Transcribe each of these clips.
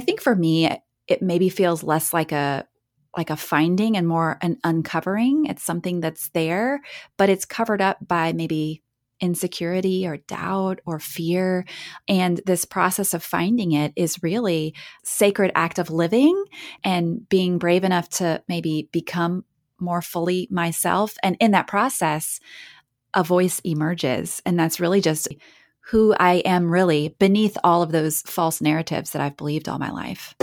I think for me, it maybe feels less like a like a finding and more an uncovering. It's something that's there, but it's covered up by maybe insecurity or doubt or fear. And this process of finding it is really sacred act of living and being brave enough to maybe become more fully myself. And in that process, a voice emerges. And that's really just who I am really beneath all of those false narratives that I've believed all my life.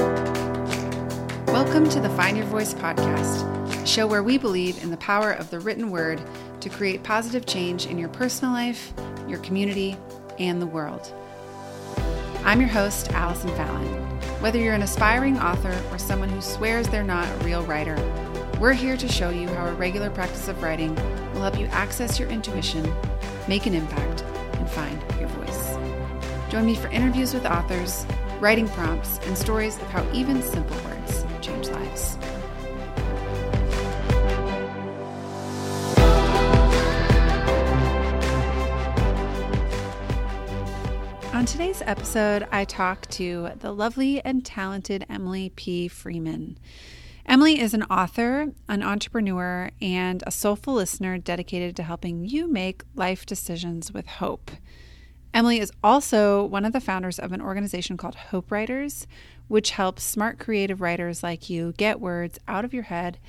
Welcome to the Find Your Voice podcast, a show where we believe in the power of the written word to create positive change in your personal life, your community, and the world. I'm your host, Allison Fallon. Whether you're an aspiring author or someone who swears they're not a real writer, we're here to show you how a regular practice of writing will help you access your intuition, make an impact, find your voice. Join me for interviews with authors, writing prompts, and stories of how even simple words change lives. On today's episode, I talk to the lovely and talented Emily P. Freeman. Emily is an author, an entrepreneur, and a soulful listener dedicated to helping you make life decisions with hope. Emily is also one of the founders of an organization called Hope Writers, which helps smart creative writers like you get words out of your head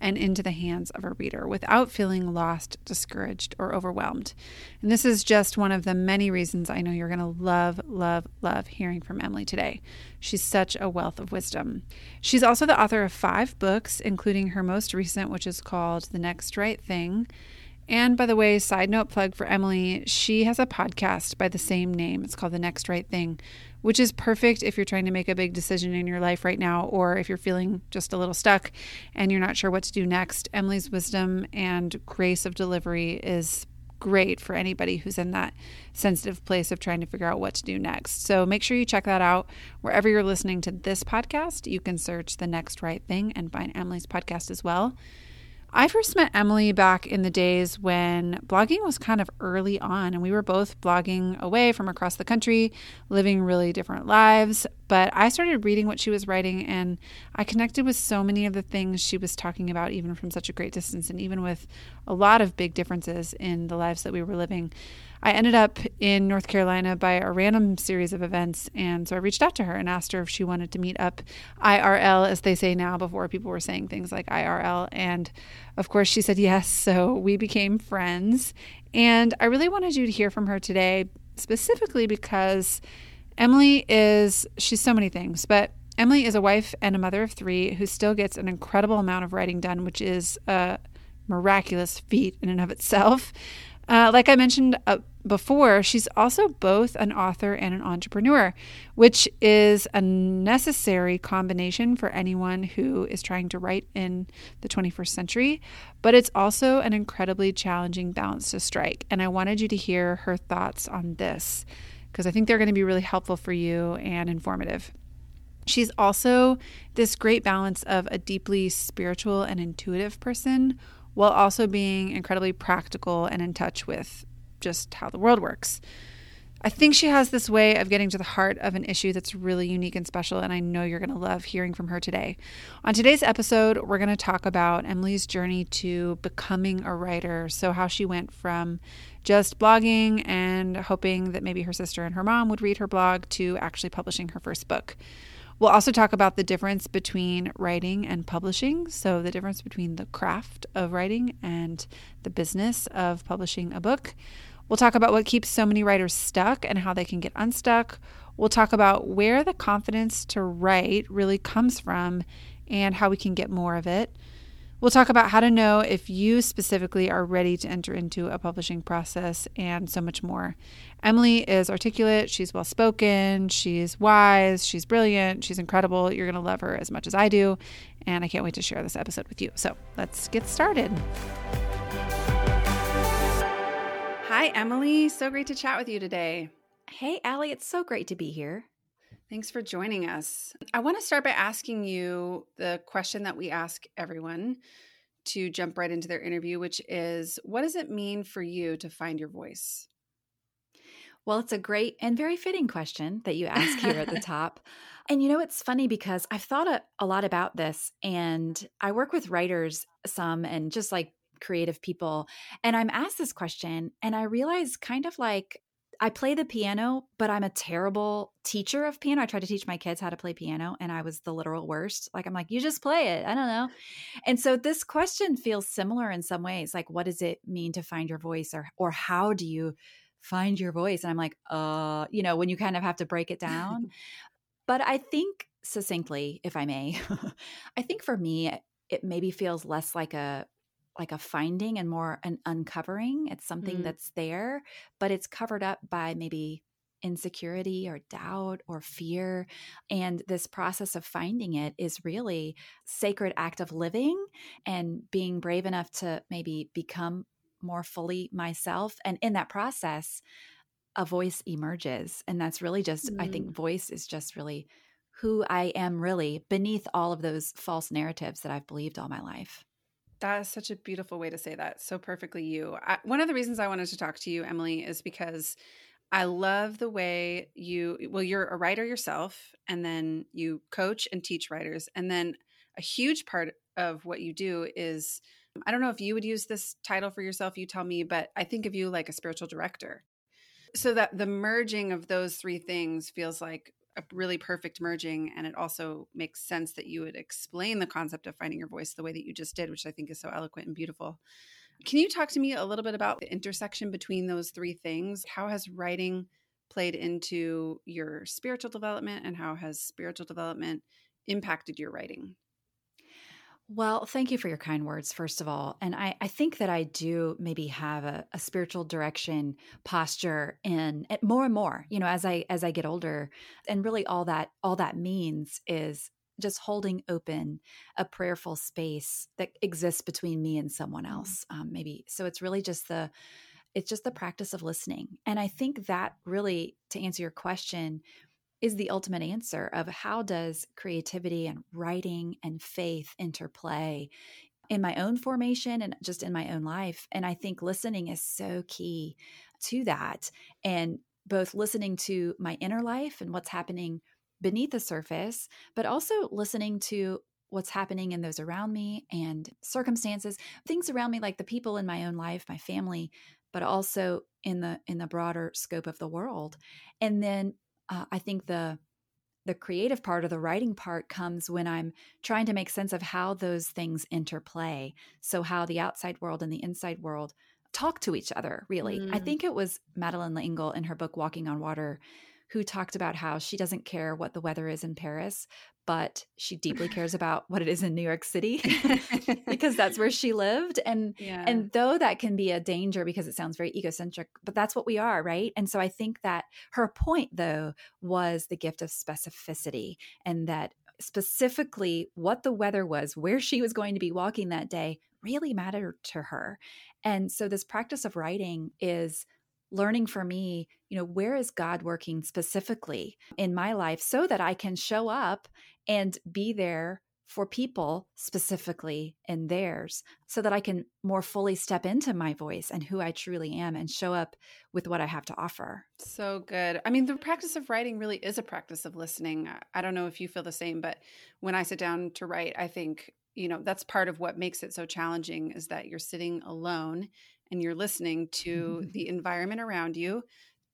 and into the hands of a reader without feeling lost, discouraged, or overwhelmed. And this is just one of the many reasons I know you're going to love, love, love hearing from Emily today. She's such a wealth of wisdom. She's also the author of five books, including her most recent, which is called The Next Right Thing. And by the way, side note plug for Emily, she has a podcast by the same name. It's called The Next Right Thing, which is perfect if you're trying to make a big decision in your life right now, or if you're feeling just a little stuck and you're not sure what to do next. Emily's wisdom and grace of delivery is great for anybody who's in that sensitive place of trying to figure out what to do next. So make sure you check that out. Wherever you're listening to this podcast, you can search The Next Right Thing and find Emily's podcast as well. I first met Emily back in the days when blogging was kind of early on, and we were both blogging away from across the country, living really different lives. But I started reading what she was writing, and I connected with so many of the things she was talking about, even from such a great distance, and even with a lot of big differences in the lives that we were living. I ended up in North Carolina by a random series of events. And so I reached out to her and asked her if she wanted to meet up IRL, as they say now, before people were saying things like IRL. And of course, she said yes. So we became friends. And I really wanted you to hear from her today, specifically because Emily is, she's so many things, but Emily is a wife and a mother of three who still gets an incredible amount of writing done, which is a miraculous feat in and of itself. Uh, like I mentioned uh, before, she's also both an author and an entrepreneur, which is a necessary combination for anyone who is trying to write in the 21st century. But it's also an incredibly challenging balance to strike. And I wanted you to hear her thoughts on this because I think they're going to be really helpful for you and informative. She's also this great balance of a deeply spiritual and intuitive person while also being incredibly practical and in touch with just how the world works. I think she has this way of getting to the heart of an issue that's really unique and special, and I know you're going to love hearing from her today. On today's episode, we're going to talk about Emily's journey to becoming a writer. So, how she went from just blogging and hoping that maybe her sister and her mom would read her blog to actually publishing her first book. We'll also talk about the difference between writing and publishing. So, the difference between the craft of writing and the business of publishing a book. We'll talk about what keeps so many writers stuck and how they can get unstuck. We'll talk about where the confidence to write really comes from and how we can get more of it. We'll talk about how to know if you specifically are ready to enter into a publishing process and so much more. Emily is articulate, she's well spoken, she's wise, she's brilliant, she's incredible. You're going to love her as much as I do. And I can't wait to share this episode with you. So let's get started. Hi, Emily. So great to chat with you today. Hey, Allie, it's so great to be here. Thanks for joining us. I want to start by asking you the question that we ask everyone to jump right into their interview, which is what does it mean for you to find your voice? Well, it's a great and very fitting question that you ask here at the top. And you know, it's funny because I've thought a, a lot about this and I work with writers some and just like creative people. And I'm asked this question and I realize kind of like I play the piano, but I'm a terrible teacher of piano. I tried to teach my kids how to play piano and I was the literal worst. Like, I'm like, you just play it. I don't know. And so this question feels similar in some ways. Like, what does it mean to find your voice or, or how do you find your voice? And I'm like, uh, you know, when you kind of have to break it down. but I think succinctly, if I may, I think for me, it maybe feels less like a like a finding and more an uncovering. It's something mm. that's there, but it's covered up by maybe insecurity or doubt or fear and this process of finding it is really sacred act of living and being brave enough to maybe become more fully myself and in that process a voice emerges and that's really just mm. i think mm. voice is just really who i am really beneath all of those false narratives that i've believed all my life that is such a beautiful way to say that. So perfectly you. I, one of the reasons I wanted to talk to you, Emily, is because I love the way you, well, you're a writer yourself, and then you coach and teach writers. And then a huge part of what you do is, I don't know if you would use this title for yourself, you tell me, but I think of you like a spiritual director. So that the merging of those three things feels like a really perfect merging and it also makes sense that you would explain the concept of finding your voice the way that you just did which i think is so eloquent and beautiful. Can you talk to me a little bit about the intersection between those three things? How has writing played into your spiritual development and how has spiritual development impacted your writing well, thank you for your kind words, first of all. And I, I think that I do maybe have a, a spiritual direction posture in more and more, you know, as I as I get older. And really all that all that means is just holding open a prayerful space that exists between me and someone mm-hmm. else. Um, maybe so it's really just the it's just the practice of listening. And I think that really, to answer your question, is the ultimate answer of how does creativity and writing and faith interplay in my own formation and just in my own life? And i think listening is so key to that. And both listening to my inner life and what's happening beneath the surface but also listening to what's happening in those around me and circumstances things around me like the people in my own life my family but also in the in the broader scope of the world. And then uh, I think the the creative part or the writing part comes when I'm trying to make sense of how those things interplay. So how the outside world and the inside world talk to each other, really. Mm. I think it was Madeleine L'Engle in her book Walking on Water who talked about how she doesn't care what the weather is in Paris, but she deeply cares about what it is in New York City because that's where she lived. And yeah. and though that can be a danger because it sounds very egocentric, but that's what we are, right? And so I think that her point though was the gift of specificity and that specifically what the weather was, where she was going to be walking that day really mattered to her. And so this practice of writing is learning for me, you know, where is God working specifically in my life so that I can show up and be there for people specifically in theirs so that I can more fully step into my voice and who I truly am and show up with what I have to offer. So good. I mean, the practice of writing really is a practice of listening. I don't know if you feel the same, but when I sit down to write, I think you know that's part of what makes it so challenging is that you're sitting alone and you're listening to mm-hmm. the environment around you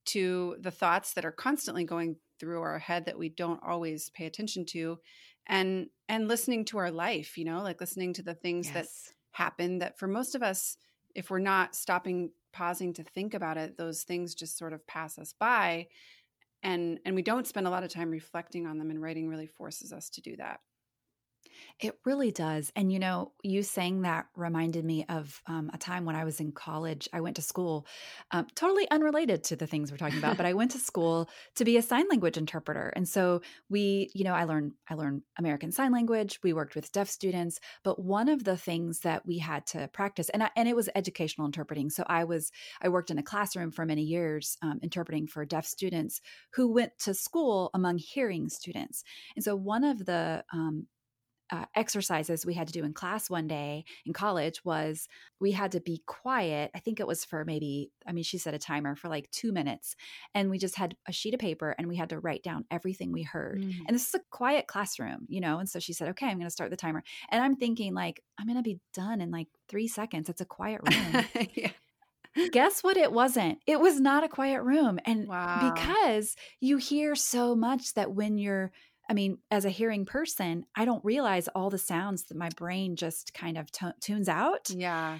to the thoughts that are constantly going through our head that we don't always pay attention to and and listening to our life you know like listening to the things yes. that happen that for most of us if we're not stopping pausing to think about it those things just sort of pass us by and and we don't spend a lot of time reflecting on them and writing really forces us to do that it really does. And, you know, you saying that reminded me of um, a time when I was in college. I went to school, um, totally unrelated to the things we're talking about, but I went to school to be a sign language interpreter. And so we, you know, I learned, I learned American Sign Language. We worked with deaf students. But one of the things that we had to practice, and, I, and it was educational interpreting. So I was, I worked in a classroom for many years um, interpreting for deaf students who went to school among hearing students. And so one of the um, uh, exercises we had to do in class one day in college was we had to be quiet. I think it was for maybe, I mean, she set a timer for like two minutes. And we just had a sheet of paper and we had to write down everything we heard. Mm. And this is a quiet classroom, you know? And so she said, okay, I'm going to start the timer. And I'm thinking, like, I'm going to be done in like three seconds. It's a quiet room. yeah. Guess what? It wasn't. It was not a quiet room. And wow. because you hear so much that when you're, I mean, as a hearing person, I don't realize all the sounds that my brain just kind of t- tunes out. Yeah.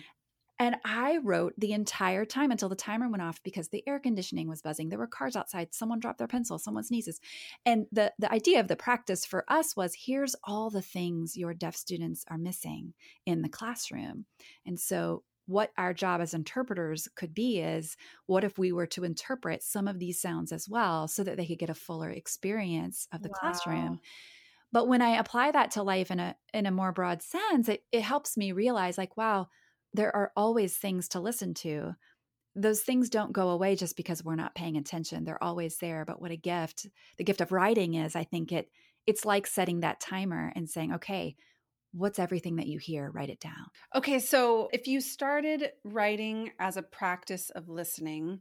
And I wrote the entire time until the timer went off because the air conditioning was buzzing. There were cars outside. Someone dropped their pencil. Someone sneezes. And the, the idea of the practice for us was here's all the things your deaf students are missing in the classroom. And so what our job as interpreters could be is what if we were to interpret some of these sounds as well so that they could get a fuller experience of the wow. classroom but when i apply that to life in a in a more broad sense it, it helps me realize like wow there are always things to listen to. Those things don't go away just because we're not paying attention. They're always there. But what a gift the gift of writing is i think it it's like setting that timer and saying okay what's everything that you hear? Write it down. Okay so if you started writing as a practice of listening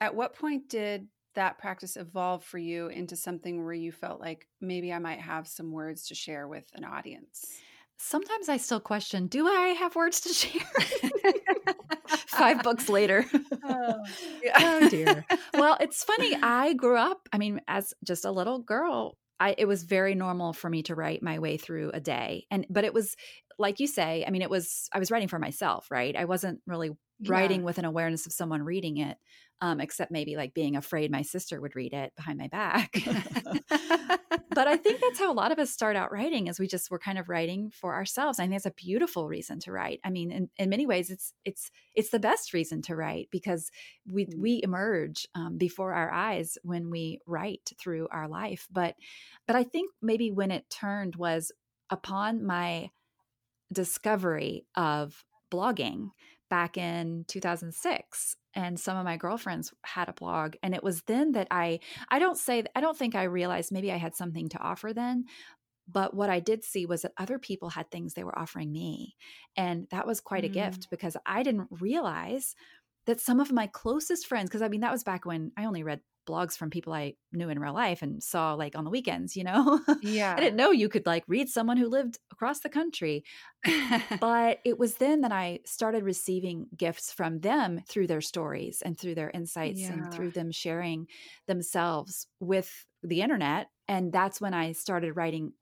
at what point did that practice evolve for you into something where you felt like maybe i might have some words to share with an audience sometimes i still question do i have words to share? Five books later. Oh, oh yeah. oh dear. Well it's funny i grew up i mean as just a little girl I, it was very normal for me to write my way through a day. And, but it was, like you say, I mean, it was, I was writing for myself, right? I wasn't really writing yeah. with an awareness of someone reading it, um, except maybe like being afraid my sister would read it behind my back. but I think that's how a lot of us start out writing is we just, we're kind of writing for ourselves. I think that's a beautiful reason to write. I mean, in, in many ways it's, it's, it's the best reason to write because we, mm. we emerge um, before our eyes when we write through our life. But, but I think maybe when it turned was upon my discovery of blogging back in 2006 and some of my girlfriends had a blog and it was then that i i don't say i don't think i realized maybe i had something to offer then but what i did see was that other people had things they were offering me and that was quite mm. a gift because i didn't realize that some of my closest friends because i mean that was back when i only read blogs from people I knew in real life and saw like on the weekends, you know? Yeah. I didn't know you could like read someone who lived across the country. but it was then that I started receiving gifts from them through their stories and through their insights yeah. and through them sharing themselves with the internet. And that's when I started writing,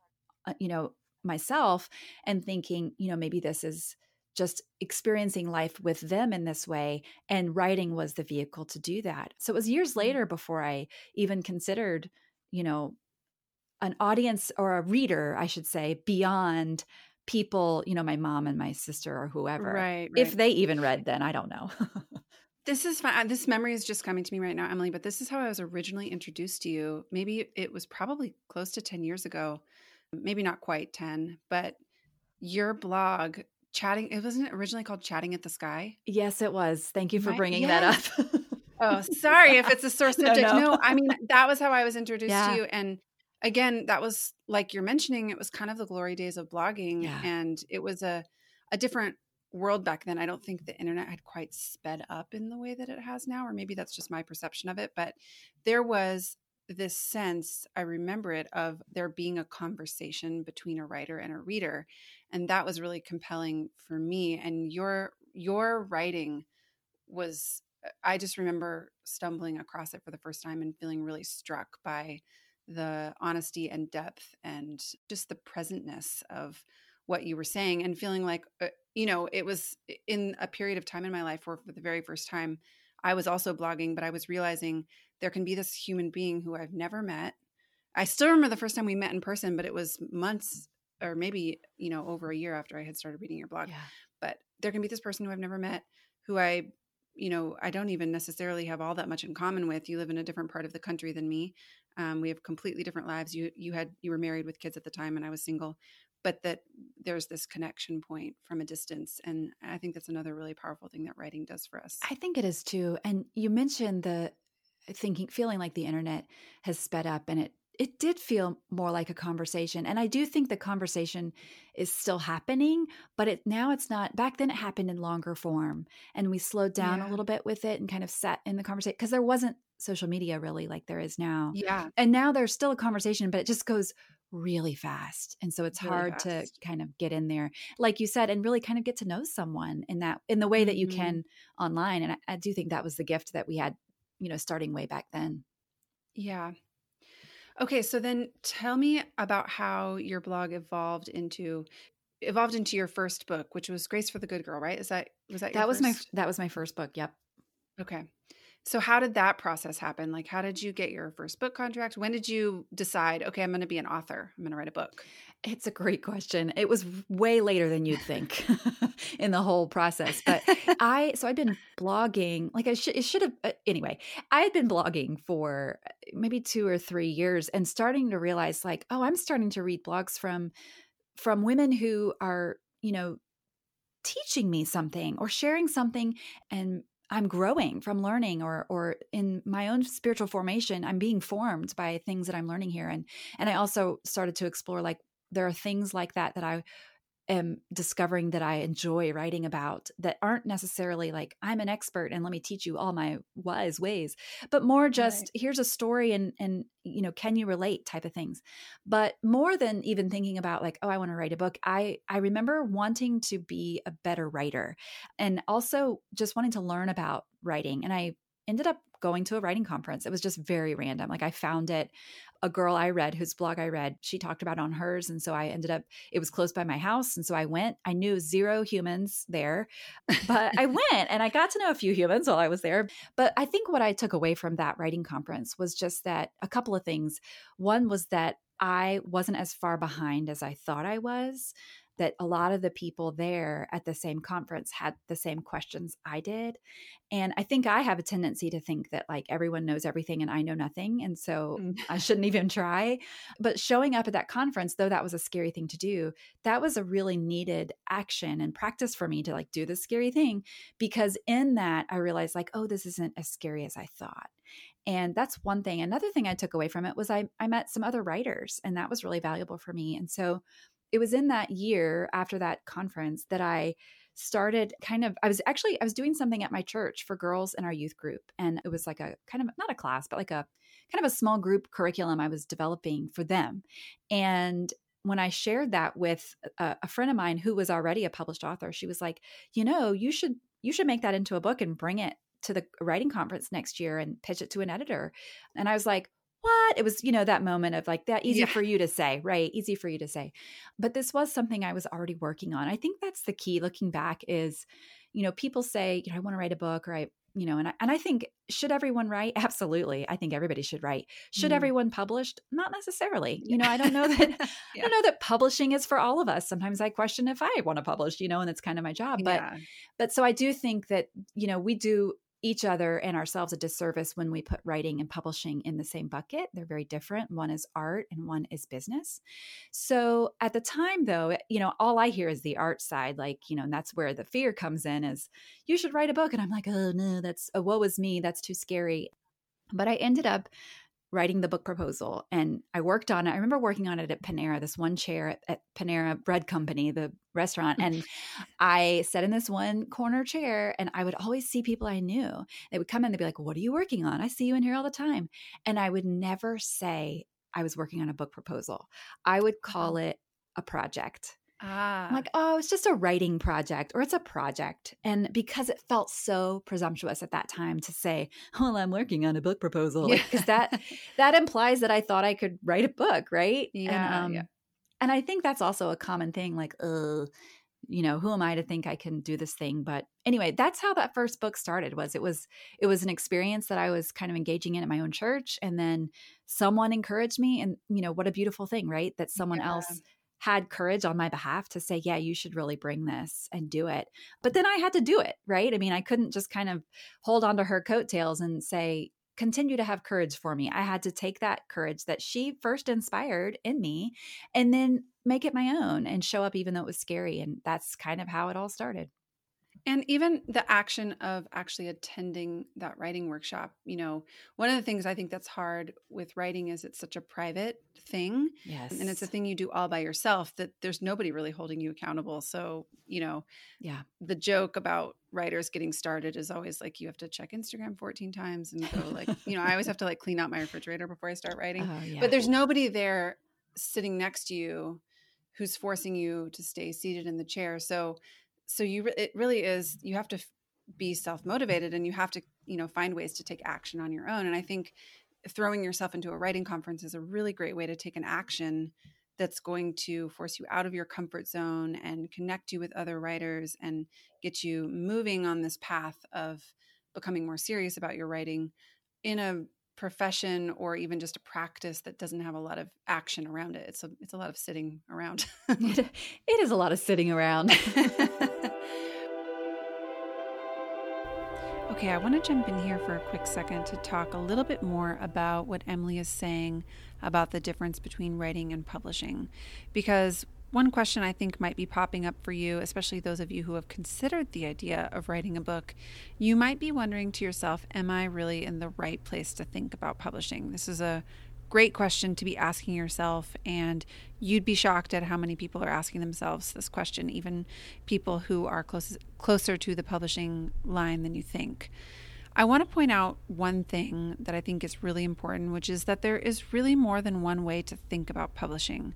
uh, you know, myself and thinking, you know, maybe this is just experiencing life with them in this way. And writing was the vehicle to do that. So it was years mm. later before I even considered, you know, an audience or a reader, I should say, beyond people, you know, my mom and my sister or whoever. Right. right. If they even read then, I don't know. this is fine. This memory is just coming to me right now, Emily, but this is how I was originally introduced to you. Maybe it was probably close to 10 years ago. Maybe not quite 10, but your blog chatting it wasn't originally called chatting at the sky yes it was thank you for bringing yeah. that up oh sorry if it's a sore subject no, no. no, i mean that was how i was introduced yeah. to you and again that was like you're mentioning it was kind of the glory days of blogging yeah. and it was a a different world back then i don't think the internet had quite sped up in the way that it has now or maybe that's just my perception of it but there was this sense, I remember it, of there being a conversation between a writer and a reader. And that was really compelling for me. And your your writing was I just remember stumbling across it for the first time and feeling really struck by the honesty and depth and just the presentness of what you were saying and feeling like uh, you know it was in a period of time in my life where for the very first time I was also blogging but I was realizing there can be this human being who I've never met. I still remember the first time we met in person, but it was months or maybe, you know, over a year after I had started reading your blog. Yeah. But there can be this person who I've never met who I, you know, I don't even necessarily have all that much in common with. You live in a different part of the country than me. Um, we have completely different lives. You you had you were married with kids at the time and I was single, but that there's this connection point from a distance and I think that's another really powerful thing that writing does for us. I think it is too. And you mentioned the thinking feeling like the internet has sped up and it it did feel more like a conversation and i do think the conversation is still happening but it now it's not back then it happened in longer form and we slowed down yeah. a little bit with it and kind of sat in the conversation because there wasn't social media really like there is now yeah and now there's still a conversation but it just goes really fast and so it's really hard fast. to kind of get in there like you said and really kind of get to know someone in that in the way that you mm-hmm. can online and I, I do think that was the gift that we had you know starting way back then yeah Okay, so then tell me about how your blog evolved into evolved into your first book, which was Grace for the Good Girl, right? Is that was that that was first? my that was my first book? Yep. Okay. So how did that process happen? Like how did you get your first book contract? When did you decide, okay, I'm going to be an author. I'm going to write a book? It's a great question. It was way later than you'd think in the whole process. But I so I'd been blogging, like I should it should have uh, anyway. I had been blogging for uh, maybe 2 or 3 years and starting to realize like, oh, I'm starting to read blogs from from women who are, you know, teaching me something or sharing something and I'm growing from learning or or in my own spiritual formation I'm being formed by things that I'm learning here. And and I also started to explore like there are things like that that I am discovering that I enjoy writing about that aren't necessarily like I'm an expert and let me teach you all my wise ways, but more just right. here's a story and and you know can you relate type of things. But more than even thinking about like oh I want to write a book, I I remember wanting to be a better writer and also just wanting to learn about writing and I ended up going to a writing conference. It was just very random. Like I found it, a girl I read whose blog I read, she talked about on hers. And so I ended up, it was close by my house. And so I went. I knew zero humans there, but I went and I got to know a few humans while I was there. But I think what I took away from that writing conference was just that a couple of things. One was that I wasn't as far behind as I thought I was that a lot of the people there at the same conference had the same questions I did. And I think I have a tendency to think that like everyone knows everything and I know nothing. And so mm. I shouldn't even try. But showing up at that conference, though that was a scary thing to do, that was a really needed action and practice for me to like do this scary thing. Because in that, I realized like, oh, this isn't as scary as I thought. And that's one thing. Another thing I took away from it was I, I met some other writers, and that was really valuable for me. And so it was in that year after that conference that I started kind of I was actually I was doing something at my church for girls in our youth group and it was like a kind of not a class but like a kind of a small group curriculum I was developing for them. And when I shared that with a, a friend of mine who was already a published author, she was like, "You know, you should you should make that into a book and bring it to the writing conference next year and pitch it to an editor." And I was like, what? It was, you know, that moment of like that easy yeah. for you to say, right? Easy for you to say. But this was something I was already working on. I think that's the key looking back is, you know, people say, you know, I want to write a book or I, you know, and I, and I think should everyone write? Absolutely. I think everybody should write. Should mm. everyone publish? Not necessarily. You know, I don't know that yeah. I don't know that publishing is for all of us. Sometimes I question if I want to publish, you know, and it's kind of my job. But yeah. but so I do think that, you know, we do each other and ourselves a disservice when we put writing and publishing in the same bucket. They're very different. One is art and one is business. So at the time, though, eh, you know, all I hear is the art side, like, you know, and that's where the fear comes in is you should write a book. And I'm like, oh, no, that's, a woe is me. That's too scary. But I ended up writing the book proposal and I worked on it. I remember working on it at Panera, this one chair at, at Panera Bread Company, the restaurant. And I sat in this one corner chair and I would always see people I knew. They would come in, they'd be like, What are you working on? I see you in here all the time. And I would never say I was working on a book proposal. I would call uh-huh. it a project. Ah. I'm like, oh, it's just a writing project or it's a project. And because it felt so presumptuous at that time to say, well, I'm working on a book proposal, because yeah. that that implies that I thought I could write a book, right? Yeah. And, um, yeah. and I think that's also a common thing, like, uh, you know, who am I to think I can do this thing? But anyway, that's how that first book started. Was it was it was an experience that I was kind of engaging in at my own church, and then someone encouraged me, and you know, what a beautiful thing, right? That someone yeah. else had courage on my behalf to say, yeah, you should really bring this and do it. But then I had to do it, right? I mean, I couldn't just kind of hold on to her coattails and say, continue to have courage for me. I had to take that courage that she first inspired in me and then make it my own and show up even though it was scary. And that's kind of how it all started. And even the action of actually attending that writing workshop you know one of the things i think that's hard with writing is it's such a private thing yes and it's a thing you do all by yourself that there's nobody really holding you accountable. So you know yeah. the joke about writers getting started is always like you have to check instagram 14 times and go like you know i always have to like clean out my refrigerator before i start writing. Oh, yeah. but there's nobody there sitting next to you who's forcing you to stay seated in the chair. So so you it really is you have to be self-motivated and you have to you know find ways to take action on your own. And i think throwing yourself into a writing conference is a really great way to take an action that's going to force you out of your comfort zone and connect you with other writers and get you moving on this path of becoming more serious about your writing in a profession or even just a practice that doesn't have a lot of action around it. It's a it's a lot of sitting around. it is a lot of sitting around. okay, I want to jump in here for a quick second to talk a little bit more about what Emily is saying about the difference between writing and publishing because one question I think might be popping up for you, especially those of you who have considered the idea of writing a book, you might be wondering to yourself, Am I really in the right place to think about publishing? This is a great question to be asking yourself, and you'd be shocked at how many people are asking themselves this question, even people who are close, closer to the publishing line than you think. I want to point out one thing that I think is really important, which is that there is really more than one way to think about publishing.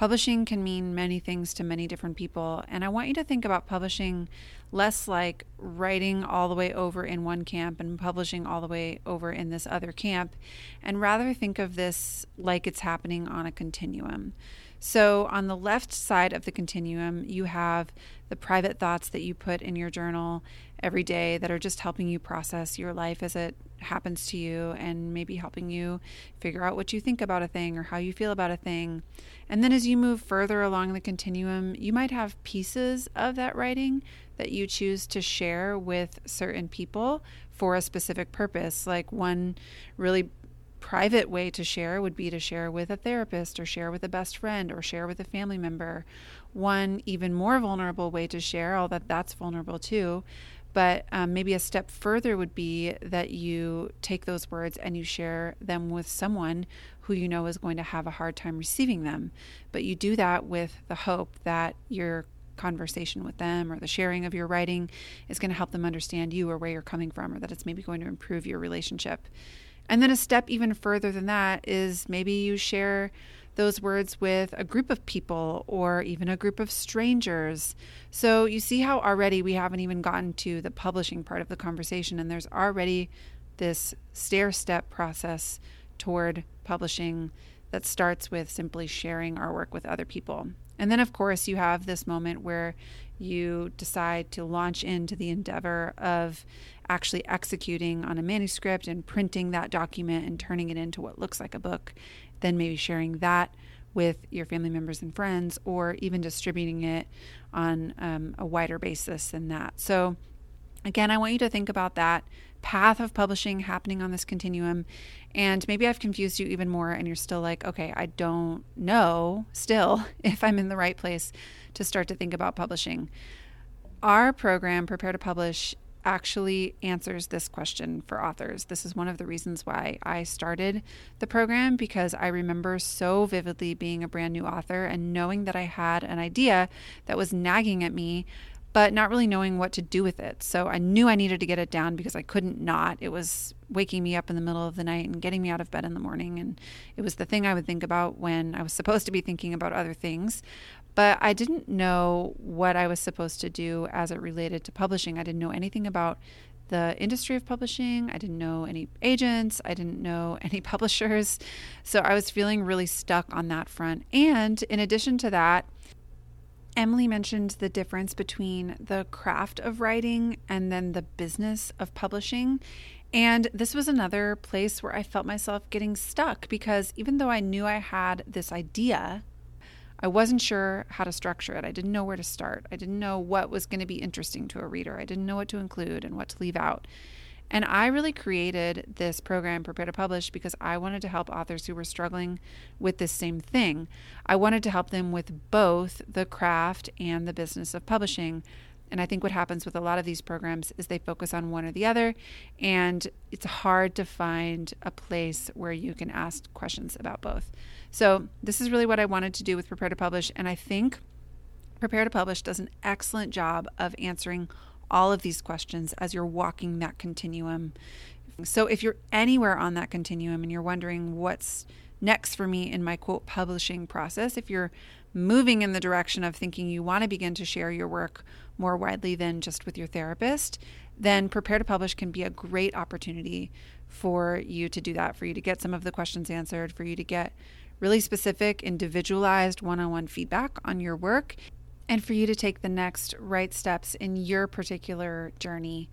Publishing can mean many things to many different people, and I want you to think about publishing less like writing all the way over in one camp and publishing all the way over in this other camp, and rather think of this like it's happening on a continuum. So, on the left side of the continuum, you have the private thoughts that you put in your journal every day that are just helping you process your life as it happens to you and maybe helping you figure out what you think about a thing or how you feel about a thing. And then as you move further along the continuum, you might have pieces of that writing that you choose to share with certain people for a specific purpose. Like one really private way to share would be to share with a therapist or share with a best friend or share with a family member. One even more vulnerable way to share, although that's vulnerable too, but um, maybe a step further would be that you take those words and you share them with someone who you know is going to have a hard time receiving them. But you do that with the hope that your conversation with them or the sharing of your writing is going to help them understand you or where you're coming from, or that it's maybe going to improve your relationship. And then a step even further than that is maybe you share those words with a group of people or even a group of strangers. So you see how already we haven't even gotten to the publishing part of the conversation, and there's already this stair step process toward publishing that starts with simply sharing our work with other people. And then, of course, you have this moment where you decide to launch into the endeavor of actually executing on a manuscript and printing that document and turning it into what looks like a book then maybe sharing that with your family members and friends, or even distributing it on um, a wider basis than that. So, again, I want you to think about that path of publishing happening on this continuum. And maybe I've confused you even more, and you're still like, okay, I don't know still if I'm in the right place to start to think about publishing. Our program, Prepare to Publish, actually answers this question for authors. This is one of the reasons why I started the program because I remember so vividly being a brand new author and knowing that I had an idea that was nagging at me but not really knowing what to do with it. So I knew I needed to get it down because I couldn't not. It was waking me up in the middle of the night and getting me out of bed in the morning. And it was the thing I would think about when I was supposed to be thinking about other things. But I didn't know what I was supposed to do as it related to publishing. I didn't know anything about the industry of publishing. I didn't know any agents. I didn't know any publishers. So I was feeling really stuck on that front. And in addition to that, Emily mentioned the difference between the craft of writing and then the business of publishing. And this was another place where I felt myself getting stuck because even though I knew I had this idea, I wasn't sure how to structure it. I didn't know where to start. I didn't know what was going to be interesting to a reader. I didn't know what to include and what to leave out. And I really created this program, Prepare to Publish, because I wanted to help authors who were struggling with this same thing. I wanted to help them with both the craft and the business of publishing. And I think what happens with a lot of these programs is they focus on one or the other, and it's hard to find a place where you can ask questions about both. So, this is really what I wanted to do with Prepare to Publish. And I think Prepare to Publish does an excellent job of answering all of these questions as you're walking that continuum. So, if you're anywhere on that continuum and you're wondering what's next for me in my quote publishing process, if you're moving in the direction of thinking you want to begin to share your work more widely than just with your therapist, then Prepare to Publish can be a great opportunity for you to do that, for you to get some of the questions answered, for you to get really specific, individualized one on one feedback on your work, and for you to take the next right steps in your particular journey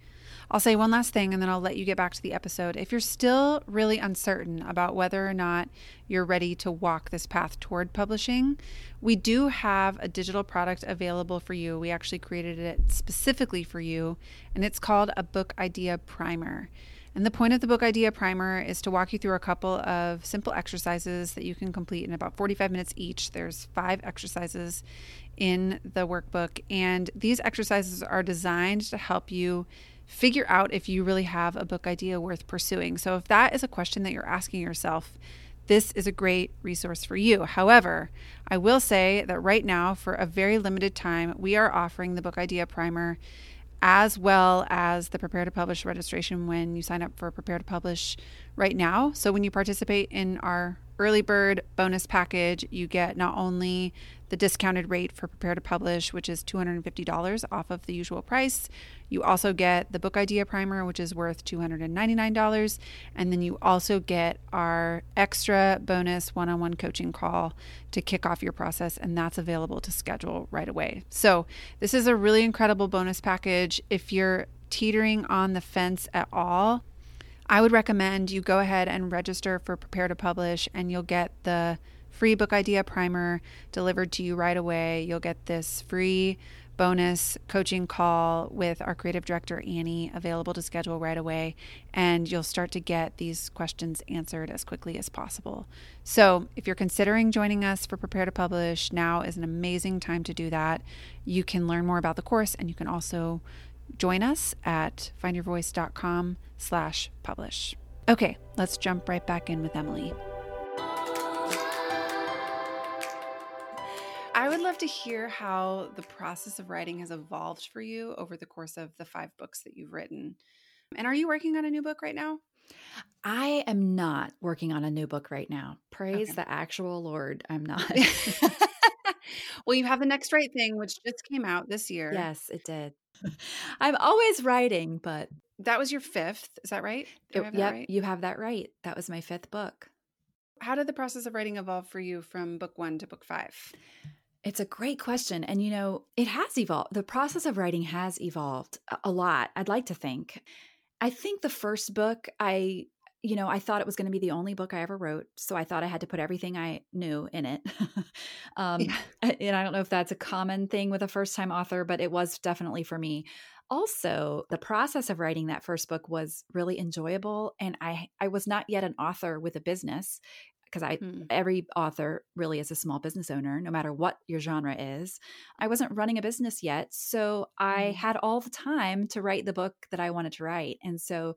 I'll say one last thing and then I'll let you get back to the episode. If you're still really uncertain about whether or not you're ready to walk this path toward publishing, we do have a digital product available for you. We actually created it specifically for you, and it's called a book idea primer. And the point of the book idea primer is to walk you through a couple of simple exercises that you can complete in about 45 minutes each. There's five exercises in the workbook, and these exercises are designed to help you figure out if you really have a book idea worth pursuing. So, if that is a question that you're asking yourself, this is a great resource for you. However, I will say that right now, for a very limited time, we are offering the Book Idea Primer as well as the Prepare to Publish registration when you sign up for Prepare to Publish right now. So, when you participate in our early bird bonus package, you get not only the discounted rate for Prepare to Publish, which is $250 off of the usual price. You also get the book idea primer, which is worth $299. And then you also get our extra bonus one on one coaching call to kick off your process, and that's available to schedule right away. So, this is a really incredible bonus package. If you're teetering on the fence at all, I would recommend you go ahead and register for Prepare to Publish, and you'll get the free book idea primer delivered to you right away. You'll get this free bonus coaching call with our creative director, Annie, available to schedule right away. And you'll start to get these questions answered as quickly as possible. So, if you're considering joining us for Prepare to Publish, now is an amazing time to do that. You can learn more about the course and you can also join us at findyourvoice.com slash publish. Okay, let's jump right back in with Emily. I would love to hear how the process of writing has evolved for you over the course of the five books that you've written. And are you working on a new book right now? I am not working on a new book right now. Praise okay. the actual Lord, I'm not. well, you have The Next Right Thing, which just came out this year. Yes, it did. I'm always writing, but that was your fifth. Is that right? Yep, right? you have that right. That was my fifth book. How did the process of writing evolve for you from book one to book five? It's a great question. And, you know, it has evolved. The process of writing has evolved a lot, I'd like to think. I think the first book, I, you know, I thought it was going to be the only book I ever wrote. So I thought I had to put everything I knew in it. um, yeah. And I don't know if that's a common thing with a first time author, but it was definitely for me. Also, the process of writing that first book was really enjoyable. And I, I was not yet an author with a business because I mm. every author really is a small business owner, no matter what your genre is. I wasn't running a business yet, so I mm. had all the time to write the book that I wanted to write. And so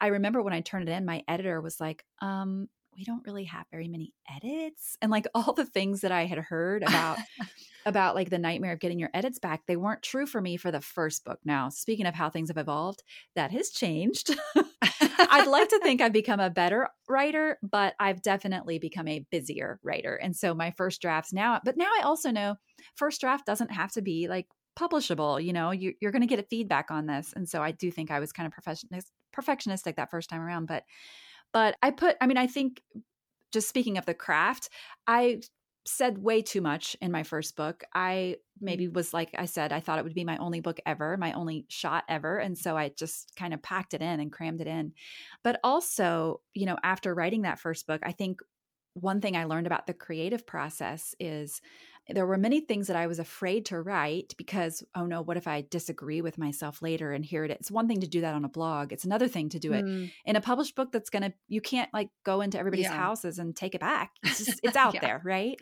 I remember when I turned it in, my editor was like, um, we don't really have very many edits and like all the things that i had heard about about like the nightmare of getting your edits back they weren't true for me for the first book. Now speaking of how things have evolved that has changed. I'd like to think i've become a better writer but i've definitely become a busier writer and so my first drafts now but now i also know first draft doesn't have to be like publishable you know? You, are going to get a feedback on this and so i do think i was kind of perfectionist perfectionistic that first time around but but I put, I mean, I think just speaking of the craft, I said way too much in my first book. I maybe mm. was like I said, I thought it would be my only book ever, my only shot ever. And so I just kind of packed it in and crammed it in. But also, you know, after writing that first book, I think one thing I learned about the creative process is there were many things that I was afraid to write because, oh no, what if I disagree with myself later and hear it? It's one thing to do that on a blog. It's another thing to do it mm. in a published book that's going to, you can't like go into everybody's yeah. houses and take it back. It's just, it's out yeah. there, right?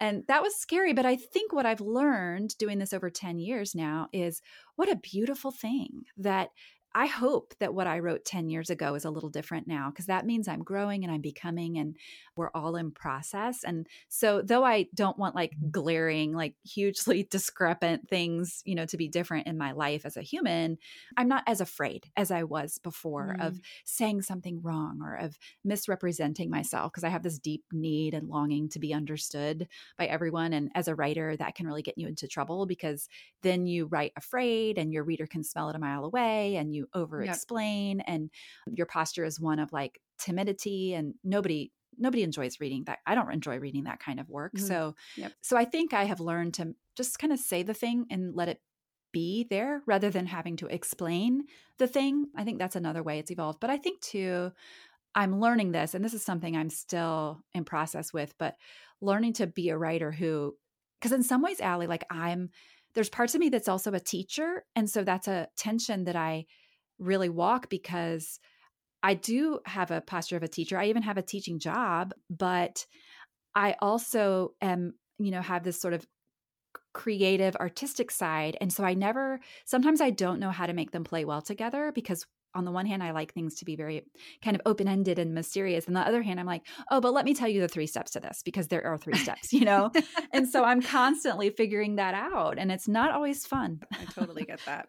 And that was scary. But I think what I've learned doing this over 10 years now is what a beautiful thing that I hope that what I wrote 10 years ago is a little different now because that means I'm growing and I'm becoming and we're all in process. And so though I don't want like glaring, like hugely discrepant things, you know, to be different in my life as a human, I'm not as afraid as I was before mm. of saying something wrong or of misrepresenting myself because I have this deep need and longing to be understood by everyone. And as a writer, that can really get you into trouble because then you write afraid and your reader can smell it a mile away and you you over explain yep. and your posture is one of like timidity and nobody nobody enjoys reading that i don't enjoy reading that kind of work mm-hmm. so yep. so i think i have learned to just kind of say the thing and let it be there rather than having to explain the thing i think that's another way it's evolved but i think too i'm learning this and this is something i'm still in process with but learning to be a writer who because in some ways Allie, like i'm there's parts of me that's also a teacher and so that's a tension that i really walk because I do have a posture of a teacher. I even have a teaching job, but I also am, you know, have this sort of creative artistic side. And so I never, sometimes I don't know how to make them play well together because on the one hand, I like things to be very kind of open ended and mysterious. And the other hand, I'm like, oh, but let me tell you the three steps to this because there are three steps, you know? and so I'm constantly figuring that out. And it's not always fun. I totally get that.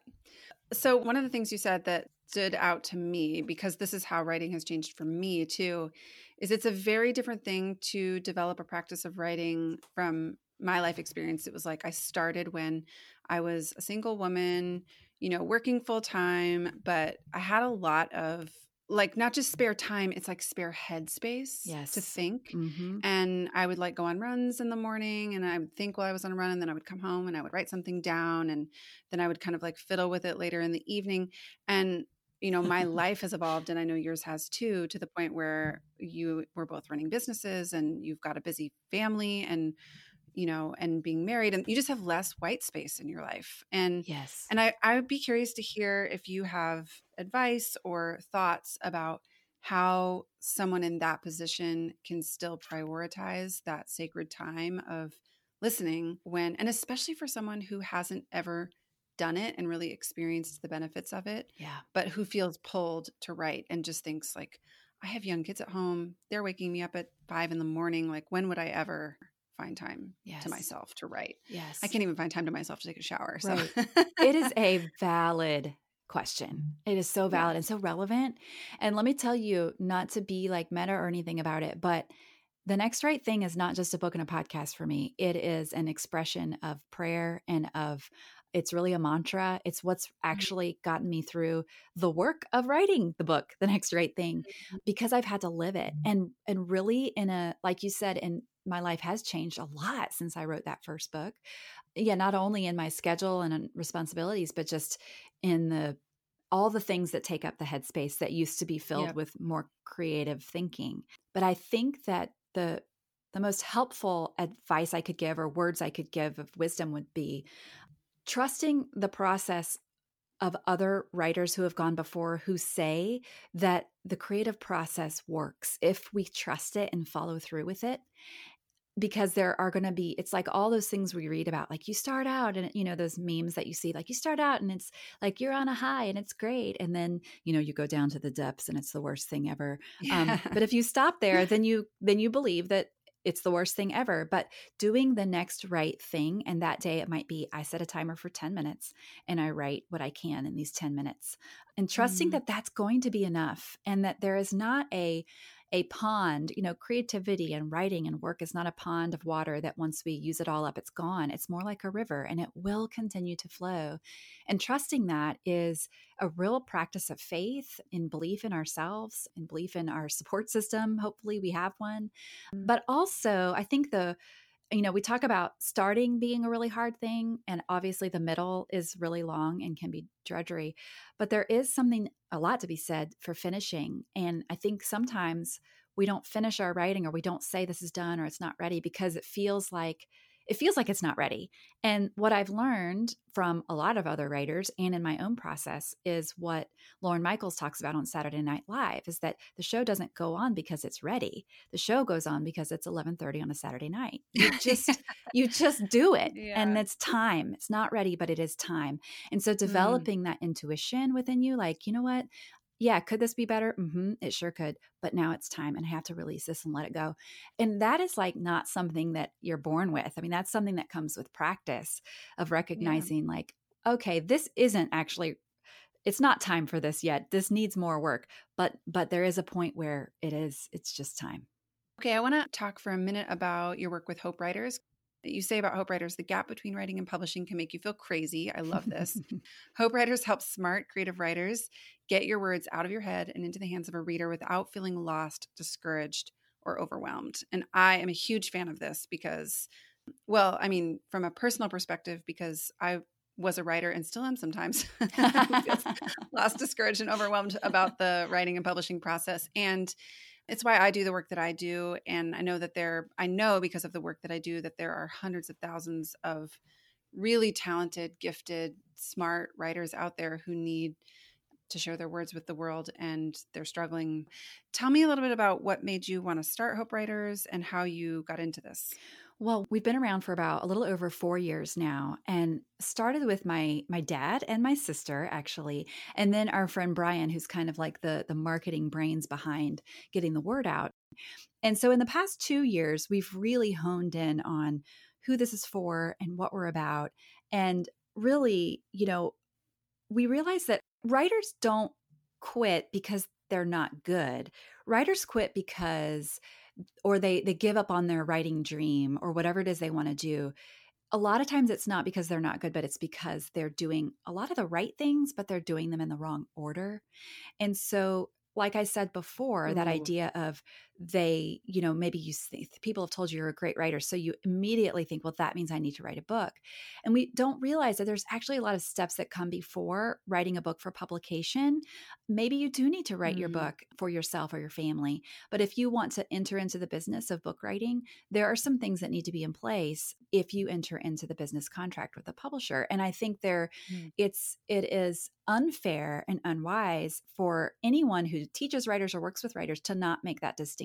So, one of the things you said that stood out to me, because this is how writing has changed for me too, is it's a very different thing to develop a practice of writing from my life experience. It was like I started when I was a single woman, you know, working full time, but I had a lot of like not just spare time it's like spare headspace yes. to think mm-hmm. and i would like go on runs in the morning and i would think while i was on a run and then i would come home and i would write something down and then i would kind of like fiddle with it later in the evening and you know my life has evolved and i know yours has too to the point where you were both running businesses and you've got a busy family and you know, and being married, and you just have less white space in your life. And yes, and I, I would be curious to hear if you have advice or thoughts about how someone in that position can still prioritize that sacred time of listening when, and especially for someone who hasn't ever done it and really experienced the benefits of it. Yeah. But who feels pulled to write and just thinks like, I have young kids at home. They're waking me up at five in the morning. Like, when would I ever? Find time yes. to myself to write. Yes. I can't even find time to myself to take a shower. So right. it is a valid question. It is so valid yeah. and so relevant. And let me tell you, not to be like meta or anything about it, but the next right thing is not just a book and a podcast for me. It is an expression of prayer and of it's really a mantra. It's what's mm-hmm. actually gotten me through the work of writing the book, The Next Right Thing, mm-hmm. because I've had to live it. And and really in a like you said in my life has changed a lot since I wrote that first book. Yeah, not only in my schedule and um, responsibilities, but just in the all the things that take up the headspace that used to be filled yep. with more creative thinking. But I think that the the most helpful advice I could give or words I could give of wisdom would be trusting the process of other writers who have gone before who say that the creative process works if we trust it and follow through with it because there are going to be it's like all those things we read about like you start out and you know those memes that you see like you start out and it's like you're on a high and it's great and then you know you go down to the depths and it's the worst thing ever yeah. um, but if you stop there then you then you believe that it's the worst thing ever. But doing the next right thing, and that day it might be I set a timer for 10 minutes and I write what I can in these 10 minutes, and trusting mm that that's going to be enough and that there is not a a pond, you know, creativity and writing and work is not a pond of water that once we use it all up, it's gone. It's more like a river and it will continue to flow. And trusting that is a real practice of faith in belief in ourselves and belief in our support system. Hopefully, we have one. But also, I think the you know, we talk about starting being a really hard thing, and obviously the middle is really long and can be drudgery. But there is something a lot to be said for finishing. And I think sometimes we don't finish our writing or we don't say this is done or it's not ready because it feels like it feels like it's not ready. And what I've learned from a lot of other writers and in my own process is what Lorne Michaels talks about on Saturday Night Live is that the show doesn't go on because it's ready. The show goes on because it's 11:30 on a Saturday night. You just you just do it. Yeah. And it's time. It's not ready, but it is time. And so mm. developing mm. that intuition within you like, you know what? Yeah, could this be better? Mm-hmm, it sure could. But now it's time and I have to release this and let it go. And that is like not something that you're born with. I mean, that's something that comes with practice of recognizing, yeah. like, okay, this isn't actually it's not time for this yet this needs more work but but there is a point where it is it's just time okay i want to talk for a minute about your work with hope writers you say about Hope Writers the gap between writing and publishing can make you feel crazy. I love this. Hope Writers help smart, creative writers get your words out of your head and into the hands of a reader without feeling lost, discouraged, or overwhelmed. And I am a huge fan of this because, well, I mean, from a personal perspective, because I was a writer and still am sometimes lost, discouraged, and overwhelmed about the writing and publishing process. And it's why I do the work that I do. And I know that there, I know because of the work that I do, that there are hundreds of thousands of really talented, gifted, smart writers out there who need to share their words with the world and they're struggling. Tell me a little bit about what made you want to start Hope Writers and how you got into this. Well, we've been around for about a little over 4 years now and started with my my dad and my sister actually and then our friend Brian who's kind of like the the marketing brains behind getting the word out. And so in the past 2 years we've really honed in on who this is for and what we're about and really, you know, we realize that writers don't quit because they're not good. Writers quit because or they they give up on their writing dream or whatever it is they want to do. A lot of times it's not because they're not good, but it's because they're doing a lot of the right things, but they're doing them in the wrong order. And so like I said before, Ooh. that mm-hmm. idea of they, you know, maybe you think people have told you you're a great writer. So you immediately think, well, that means I need to write a book. And we don't realize that there's actually a lot of steps that come before writing a book for publication. Maybe you do need to write mm-hmm. your book for yourself or your family. But if you want to enter into the business of book writing, there are some things that need to be in place if you enter into the business contract with a publisher. And I think there mm-hmm. it's it is unfair and unwise for anyone who teaches writers or works with writers to not make that distinction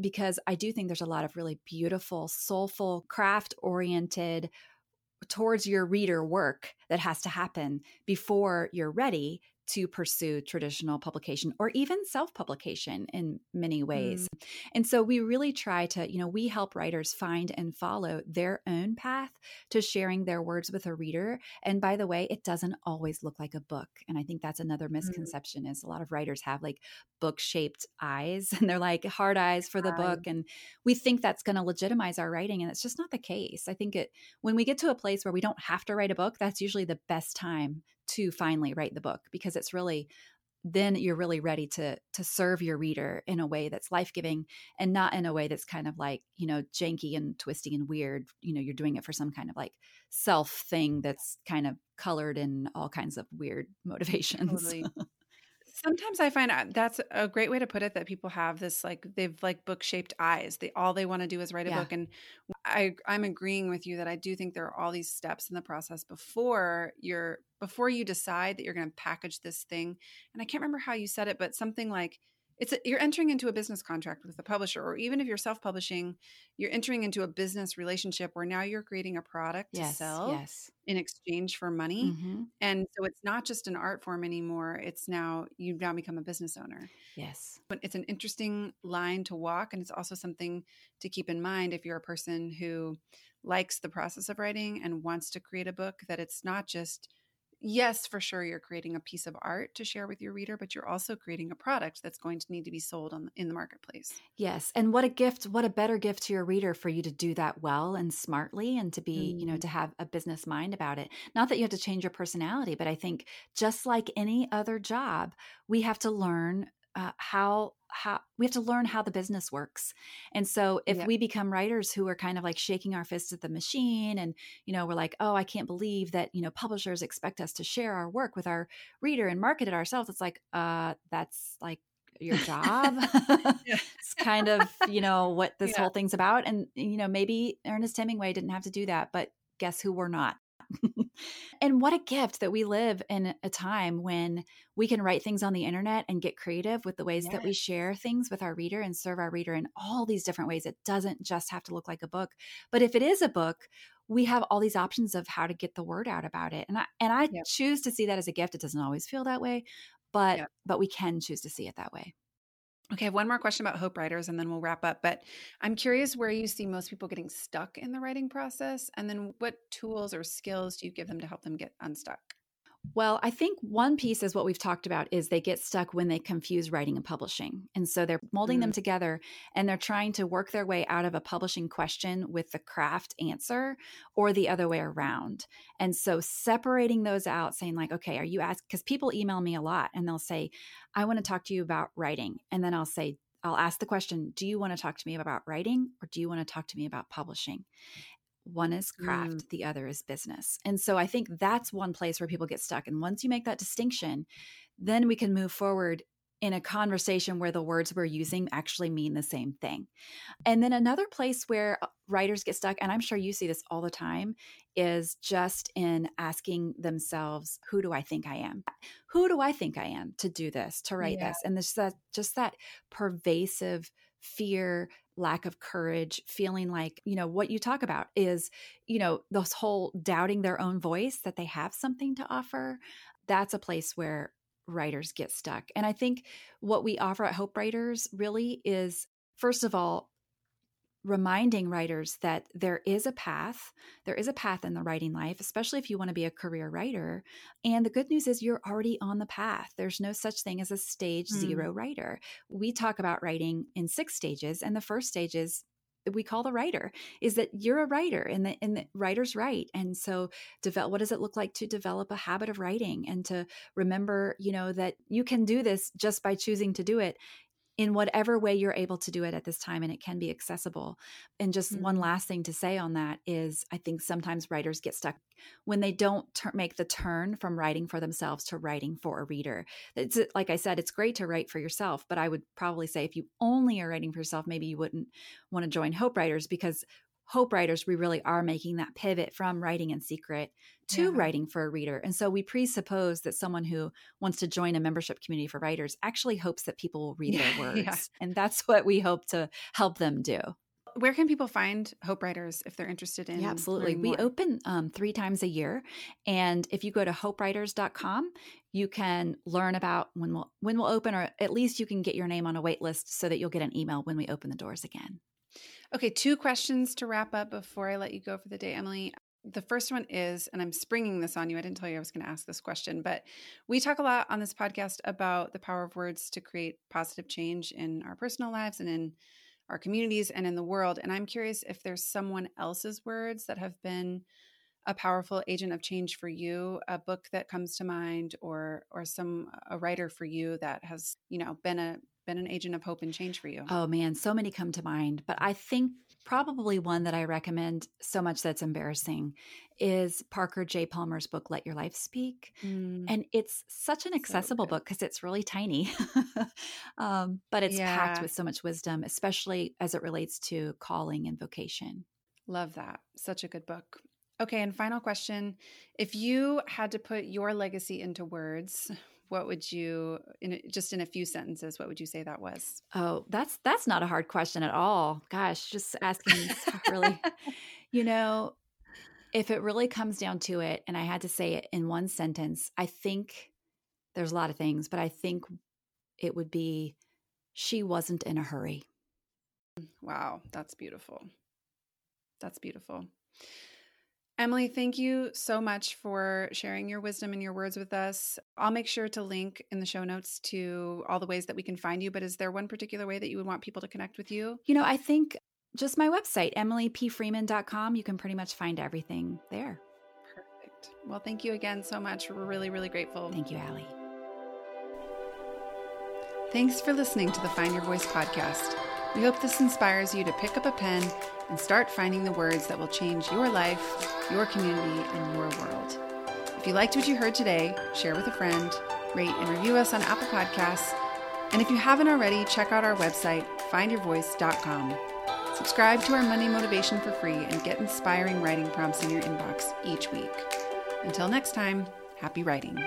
because I do think there's a lot of really beautiful, soulful, craft oriented towards your reader work that has to happen before you're ready to pursue traditional publication or even self publication in many ways. Mm. And so we really try to, you know, we help writers find and follow their own path to sharing their words with a reader. And by the way, it doesn't always look like a book. And I think that's another mm. misconception mm. is a lot of writers have like book shaped eyes and they're like hard eyes for the book. And we think that's going to legitimize our writing. And it's just not the case. I think it, when we get to a place where we don't have to write a book, that's usually the best time to finally write the book because it's really then you're really ready to to serve your reader in a way that's life-giving and not in a way that's kind of like you know janky and twisty and weird you know you're doing it for some kind of like self thing that's kind of colored in all kinds of weird motivations totally. Sometimes I find uh, that's a great way to put it that people have this like they've like book shaped eyes. They all they want to do is write a yeah. book. And I I'm agreeing with you that I do think there are all these steps in the process before you're before you decide that you're going to package this thing. And I can't remember how you said it, but something like it's a, you're entering into a business contract with a publisher or even if you're self-publishing you're entering into a business relationship where now you're creating a product yes, to sell yes. in exchange for money mm-hmm. and so it's not just an art form anymore it's now you've now become a business owner yes but it's an interesting line to walk and it's also something to keep in mind if you're a person who likes the process of writing and wants to create a book that it's not just yes, for sure, you're creating a piece of art to share with your reader, but you're also creating a product that's going to need to be sold on in the marketplace. Yes, and what a gift! What a better gift to your reader for you to do that well and smartly, and to be, mm. you know, mm-hmm. to have a business mind about it. Not that you have to change your personality, but I think just like any other job, we have to learn uh, how how we have to learn how the business works and so if yeah. we become writers who are kind of like shaking our fists at the machine and you know we're like oh i can't believe that you know publishers expect us to share our work with our reader and market it ourselves it's like uh that's like your job. it's kind of, you know, what this yeah. whole thing's about. And, you know, maybe Ernest Hemingway didn't have to do that, but guess who we're not? and what a gift that we live in a time when we can write things on the internet and get creative with the ways yes. that we share things with our reader and serve our reader in all these different ways. It doesn't just have to look like a book. But if it is a book, we have all these options of how to get the word out about it. And I and I yep. choose to see that as a gift. It doesn't always feel that way, but yep. but we can choose to see it that way. Okay, I have one more question about Hope Writers and then we'll wrap up. But I'm curious where you see most people getting stuck in the writing process. And then what tools or skills do you give them to help them get unstuck? Well, I think one piece is what we've talked about is they get stuck when they confuse writing and publishing. And so they're molding mm them together and they're trying to work their way out of a publishing question with the craft answer or the other way around. And so separating those out, saying, like, okay, are you asked? Because people email me a lot and they'll say, I want to talk to you about writing. And then I'll say, I'll ask the question, do you want to talk to me about writing or do you want to talk to me about publishing? One is craft, mm. the other is business. And so I think that's one place where people get stuck. And once you make that distinction, then we can move forward in a conversation where the words we're using actually mean the same thing. And then another place where uh, writers get stuck, and I'm sure you see this all the time, is just in asking themselves, who do I think I am? Who do I think I am to do this, to write yeah. this? And there's that just that pervasive fear, lack of courage, feeling like, you know, what you talk about is, you know, this whole doubting their own voice that they have something to offer. That's a place where writers get stuck. And I think what we offer at Hope Writers really is, first of all, reminding writers that there is a path. There is a path in the writing life, especially if you want to be a career writer. And the good news is you're already on the path. There's no such thing as a stage mm. zero writer. We talk about writing in six stages, and the first stage is we call the writer is that you're a writer and the, and the writers write and so develop what does it look like to develop a habit of writing and to remember you know that you can do this just by choosing to do it in whatever way you're able to do it at this time and it can be accessible. And just mm-hmm. one last thing to say on that is I think sometimes writers get stuck when they don't ter- make the turn from writing for themselves to writing for a reader. It's like I said, it's great to write for yourself, but I would probably say if you only are writing for yourself, maybe you wouldn't want to join Hope Writers because hope writers, we really are making that pivot from writing in secret to yeah. writing for a reader. And so we presuppose that someone who wants to join a membership community for writers actually hopes that people will read their words. yeah. And that's what we hope to help them do. Where can people find Hope Writers if they're interested in? Yeah, absolutely. We open um, three times a year. And if you go to hopewriters.com, you can learn about when we'll, when we'll open, or at least you can get your name on a wait list so that you'll get an email when we open the doors again. Okay, two questions to wrap up before I let you go for the day, Emily. The first one is, and I'm springing this on you. I didn't tell you I was going to ask this question, but we talk a lot on this podcast about the power of words to create positive change in our personal lives and in our communities and in the world. And I'm curious if there's someone else's words that have been a powerful agent of change for you, a book that comes to mind or or some a writer for you that has, you know, been a been an agent of hope and change for you? Oh man, so many come to mind. But I think probably one that I recommend so much that's embarrassing is Parker J. Palmer's book, Let Your Life Speak. Mm. And it's such an accessible so book because it's really tiny, um, but it's yeah. packed with so much wisdom, especially as it relates to calling and vocation. Love that. Such a good book. Okay, and final question. If you had to put your legacy into words, what would you in just in a few sentences what would you say that was? Oh that's that's not a hard question at all. Gosh just asking really you know if it really comes down to it and i had to say it in one sentence i think there's a lot of things but i think it would be she wasn't in a hurry. Mm, wow that's beautiful. That's beautiful Emily, thank you so much for sharing your wisdom and your words with us. I'll make sure to link in the show notes to all the ways that we can find you. But is there one particular way that you would want people to connect with you? You know, I think just my website, emilypfreeman.com. You can pretty much find everything there. Perfect. Well, thank you again so much. We're really, really grateful. Thank you, Allie. Thanks for listening to the Find Your Voice podcast. We hope this inspires you to pick up a pen and start finding the words that will change your life, your community, and your world. If you liked what you heard today, share with a friend, rate and review us on Apple Podcasts, And if you haven't already, check out our website, findyourvoice.com. Subscribe to our Monday Motivation for free and get inspiring writing prompts in your inbox each week. Until next time, happy writing.